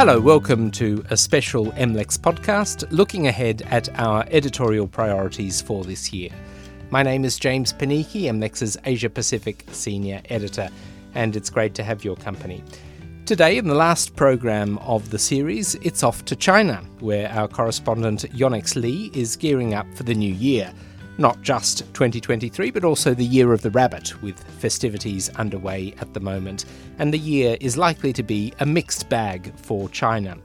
Hello, welcome to a special MLEX podcast looking ahead at our editorial priorities for this year. My name is James Panichi, MLEX's Asia Pacific Senior Editor, and it's great to have your company. Today, in the last program of the series, it's off to China, where our correspondent Yonex Lee is gearing up for the new year not just 2023, but also the Year of the Rabbit, with festivities underway at the moment. And the year is likely to be a mixed bag for China.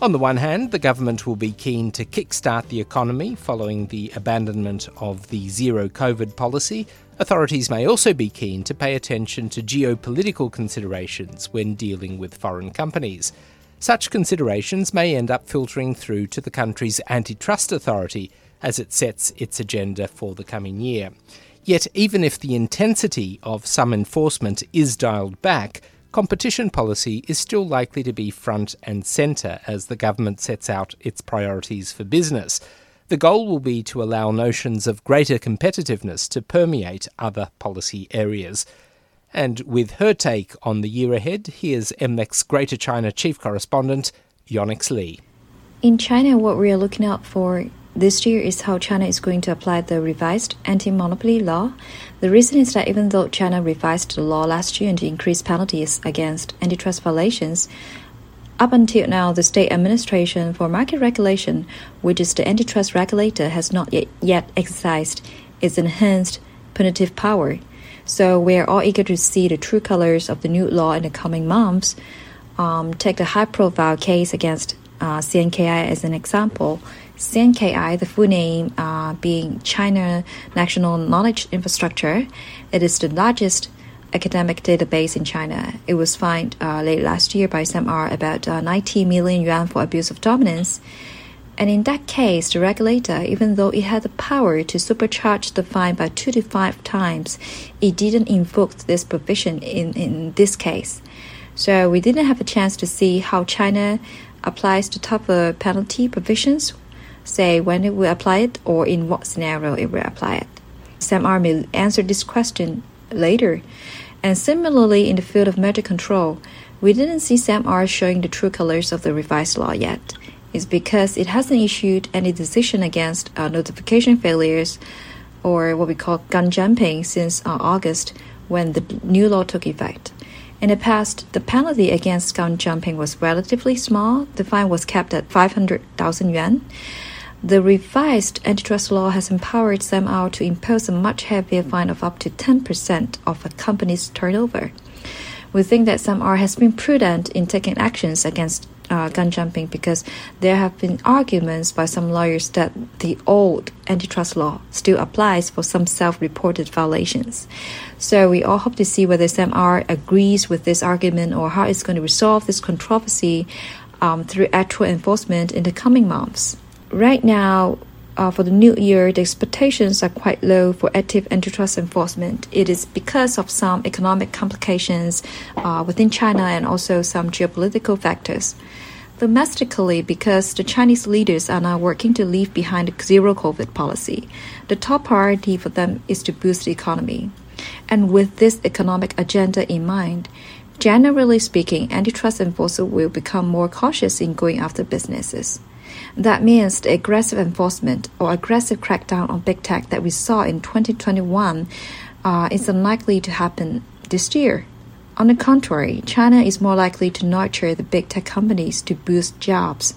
On the one hand, the government will be keen to kickstart the economy following the abandonment of the zero COVID policy. Authorities may also be keen to pay attention to geopolitical considerations when dealing with foreign companies. Such considerations may end up filtering through to the country's antitrust authority as it sets its agenda for the coming year. Yet, even if the intensity of some enforcement is dialed back, competition policy is still likely to be front and centre as the government sets out its priorities for business. The goal will be to allow notions of greater competitiveness to permeate other policy areas. And with her take on the year ahead, here's MLEX Greater China Chief Correspondent, Yonex Lee. In China, what we are looking out for this year is how China is going to apply the revised anti monopoly law. The reason is that even though China revised the law last year and increased penalties against antitrust violations, up until now, the State Administration for Market Regulation, which is the antitrust regulator, has not yet, yet exercised its enhanced punitive power. So we are all eager to see the true colors of the new law in the coming months. Um, take the high profile case against uh, CNKI as an example. CNKI, the full name uh, being China National Knowledge Infrastructure, it is the largest academic database in China. It was fined uh, late last year by SAMR about uh, 90 million yuan for abuse of dominance. And in that case, the regulator, even though it had the power to supercharge the fine by two to five times, it didn't invoke this provision in, in this case. So we didn't have a chance to see how China applies the tougher penalty provisions say when it will apply it or in what scenario it will apply it. SAMR may answer this question later. And similarly, in the field of merger control, we didn't see SAMR showing the true colors of the revised law yet. It's because it hasn't issued any decision against uh, notification failures or what we call gun jumping since uh, August when the new law took effect. In the past, the penalty against gun jumping was relatively small. The fine was capped at 500,000 yuan. The revised antitrust law has empowered SAMR to impose a much heavier fine of up to 10% of a company's turnover. We think that SAMR has been prudent in taking actions against uh, gun jumping because there have been arguments by some lawyers that the old antitrust law still applies for some self reported violations. So we all hope to see whether SAMR agrees with this argument or how it's going to resolve this controversy um, through actual enforcement in the coming months right now, uh, for the new year, the expectations are quite low for active antitrust enforcement. It is because of some economic complications uh, within China and also some geopolitical factors. Domestically, because the Chinese leaders are now working to leave behind the zero COVID policy, the top priority for them is to boost the economy. And with this economic agenda in mind, generally speaking, antitrust enforcers will become more cautious in going after businesses. That means the aggressive enforcement or aggressive crackdown on big tech that we saw in 2021 uh, is unlikely to happen this year. On the contrary, China is more likely to nurture the big tech companies to boost jobs.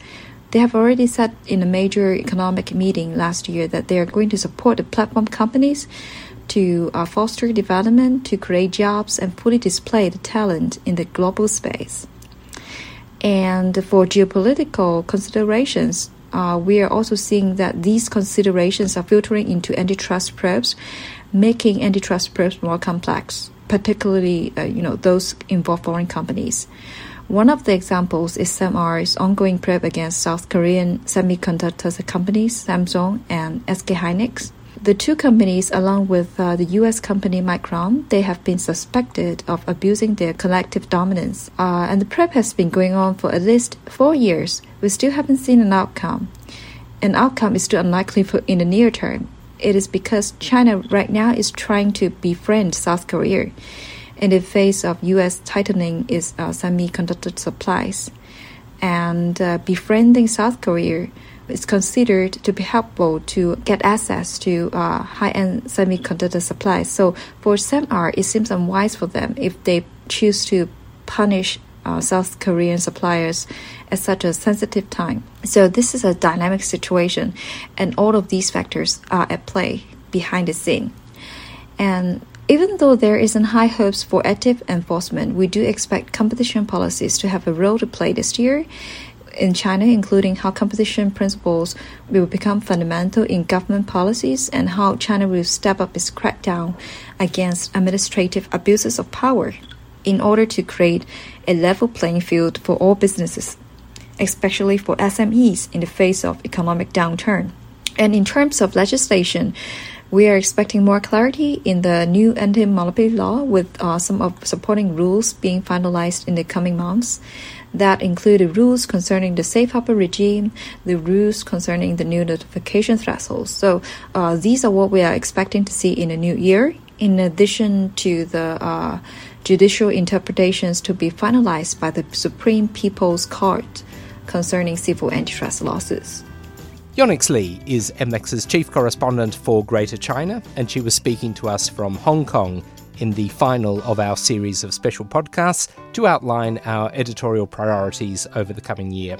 They have already said in a major economic meeting last year that they are going to support the platform companies to uh, foster development, to create jobs, and fully display the talent in the global space. And for geopolitical considerations, uh, we are also seeing that these considerations are filtering into antitrust probes, making antitrust probes more complex, particularly uh, you know those involve foreign companies. One of the examples is SAMR's ongoing probe against South Korean semiconductor companies Samsung and SK Hynix. The two companies, along with uh, the U.S. company Micron, they have been suspected of abusing their collective dominance, uh, and the prep has been going on for at least four years. We still haven't seen an outcome. An outcome is still unlikely for in the near term. It is because China right now is trying to befriend South Korea in the face of U.S. tightening its uh, semiconductor supplies. and uh, befriending South Korea is considered to be helpful to get access to uh, high-end semiconductor supplies. So for SAMR, it seems unwise for them if they choose to punish uh, South Korean suppliers at such a sensitive time. So this is a dynamic situation, and all of these factors are at play behind the scene. And even though there isn't high hopes for active enforcement, we do expect competition policies to have a role to play this year in China, including how competition principles will become fundamental in government policies and how China will step up its crackdown against administrative abuses of power in order to create a level playing field for all businesses, especially for SMEs in the face of economic downturn. And in terms of legislation, we are expecting more clarity in the new anti-monopoly law with uh, some of supporting rules being finalized in the coming months that include the rules concerning the safe harbor regime, the rules concerning the new notification thresholds. So uh, these are what we are expecting to see in the new year, in addition to the uh, judicial interpretations to be finalized by the Supreme People's Court concerning civil antitrust lawsuits. Yonex Lee is MLEX's chief correspondent for Greater China, and she was speaking to us from Hong Kong in the final of our series of special podcasts to outline our editorial priorities over the coming year.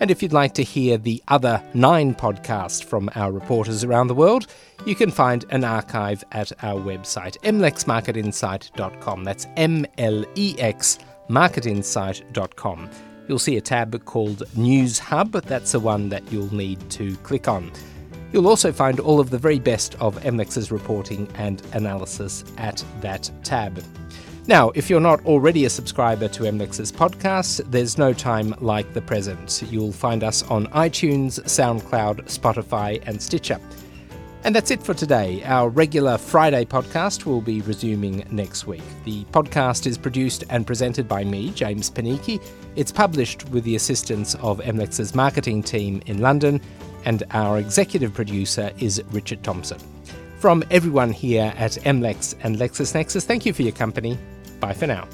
And if you'd like to hear the other nine podcasts from our reporters around the world, you can find an archive at our website, mlexmarketinsight.com. That's M L E X marketinsight.com you'll see a tab called News Hub. That's the one that you'll need to click on. You'll also find all of the very best of MLEX's reporting and analysis at that tab. Now, if you're not already a subscriber to MLEX's podcast, there's no time like the present. You'll find us on iTunes, SoundCloud, Spotify, and Stitcher. And that's it for today. Our regular Friday podcast will be resuming next week. The podcast is produced and presented by me, James Panichi. It's published with the assistance of MLEX's marketing team in London, and our executive producer is Richard Thompson. From everyone here at MLEX and LexisNexis, thank you for your company. Bye for now.